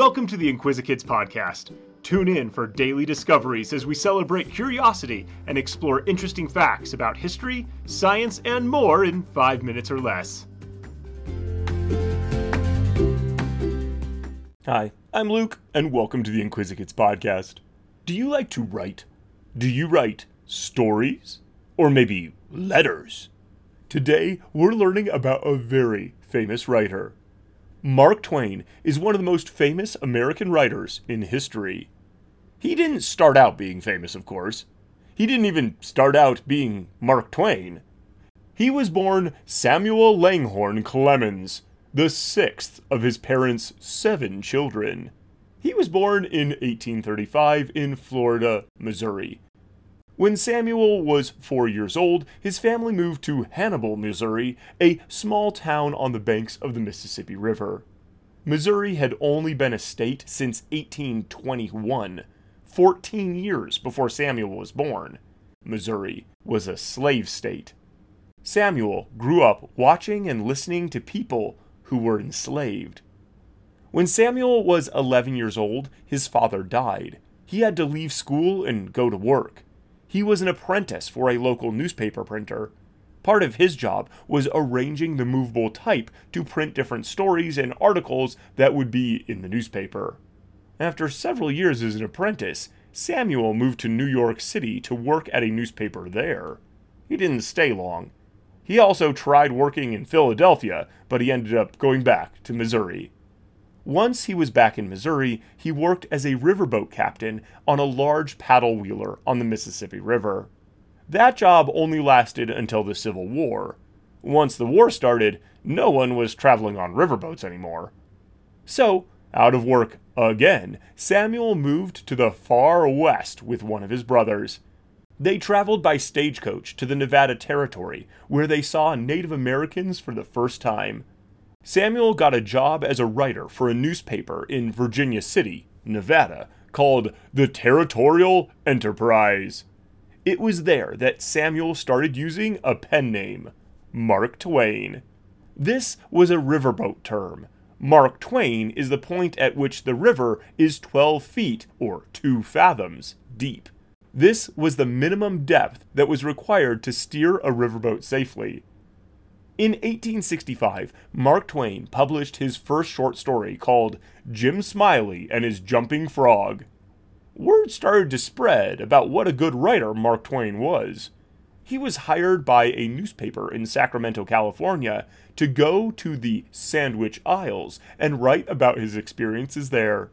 Welcome to the Inquisikids podcast. Tune in for daily discoveries as we celebrate curiosity and explore interesting facts about history, science, and more in five minutes or less. Hi, I'm Luke, and welcome to the Inquisikids podcast. Do you like to write? Do you write stories? Or maybe letters? Today, we're learning about a very famous writer. Mark Twain is one of the most famous American writers in history. He didn't start out being famous, of course. He didn't even start out being Mark Twain. He was born Samuel Langhorne Clemens, the sixth of his parents' seven children. He was born in 1835 in Florida, Missouri. When Samuel was four years old, his family moved to Hannibal, Missouri, a small town on the banks of the Mississippi River. Missouri had only been a state since 1821, 14 years before Samuel was born. Missouri was a slave state. Samuel grew up watching and listening to people who were enslaved. When Samuel was 11 years old, his father died. He had to leave school and go to work. He was an apprentice for a local newspaper printer. Part of his job was arranging the movable type to print different stories and articles that would be in the newspaper. After several years as an apprentice, Samuel moved to New York City to work at a newspaper there. He didn't stay long. He also tried working in Philadelphia, but he ended up going back to Missouri. Once he was back in Missouri, he worked as a riverboat captain on a large paddle wheeler on the Mississippi River. That job only lasted until the Civil War. Once the war started, no one was traveling on riverboats anymore. So, out of work again, Samuel moved to the far west with one of his brothers. They traveled by stagecoach to the Nevada Territory, where they saw Native Americans for the first time. Samuel got a job as a writer for a newspaper in Virginia City, Nevada, called the Territorial Enterprise. It was there that Samuel started using a pen name, Mark Twain. This was a riverboat term. Mark Twain is the point at which the river is 12 feet, or 2 fathoms, deep. This was the minimum depth that was required to steer a riverboat safely. In 1865, Mark Twain published his first short story called Jim Smiley and His Jumping Frog. Word started to spread about what a good writer Mark Twain was. He was hired by a newspaper in Sacramento, California, to go to the Sandwich Isles and write about his experiences there.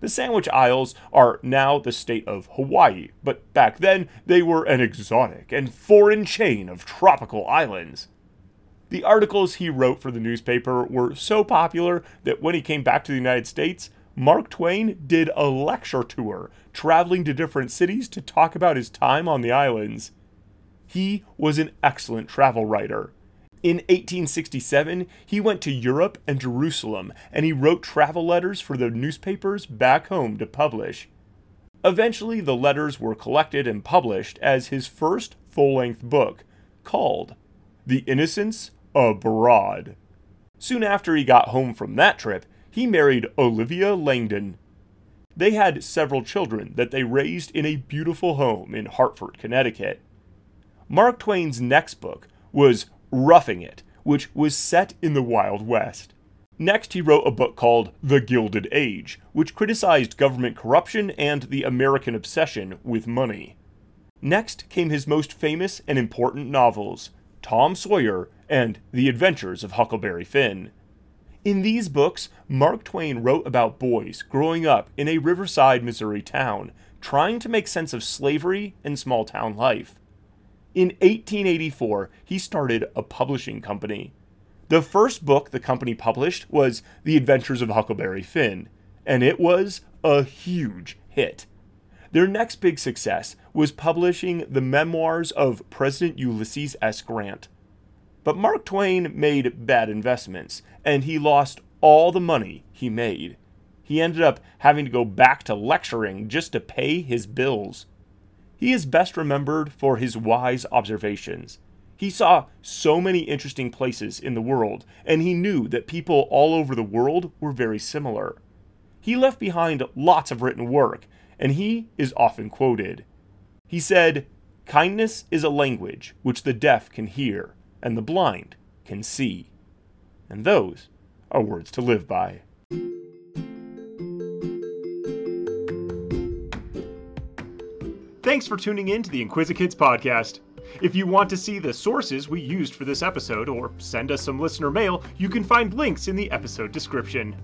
The Sandwich Isles are now the state of Hawaii, but back then they were an exotic and foreign chain of tropical islands. The articles he wrote for the newspaper were so popular that when he came back to the United States, Mark Twain did a lecture tour, traveling to different cities to talk about his time on the islands. He was an excellent travel writer. In 1867, he went to Europe and Jerusalem, and he wrote travel letters for the newspapers back home to publish. Eventually, the letters were collected and published as his first full length book, called The Innocents abroad. Soon after he got home from that trip, he married Olivia Langdon. They had several children that they raised in a beautiful home in Hartford, Connecticut. Mark Twain's next book was Roughing It, which was set in the Wild West. Next, he wrote a book called The Gilded Age, which criticized government corruption and the American obsession with money. Next came his most famous and important novels, Tom Sawyer and The Adventures of Huckleberry Finn. In these books, Mark Twain wrote about boys growing up in a riverside Missouri town, trying to make sense of slavery and small town life. In 1884, he started a publishing company. The first book the company published was The Adventures of Huckleberry Finn, and it was a huge hit. Their next big success was publishing the memoirs of President Ulysses S. Grant. But Mark Twain made bad investments, and he lost all the money he made. He ended up having to go back to lecturing just to pay his bills. He is best remembered for his wise observations. He saw so many interesting places in the world, and he knew that people all over the world were very similar. he left behind lots of written work, and he is often quoted. He said, Kindness is a language which the deaf can hear and the blind can see. And those are words to live by. Thanks for tuning in to the Inquisikids podcast. If you want to see the sources we used for this episode or send us some listener mail, you can find links in the episode description.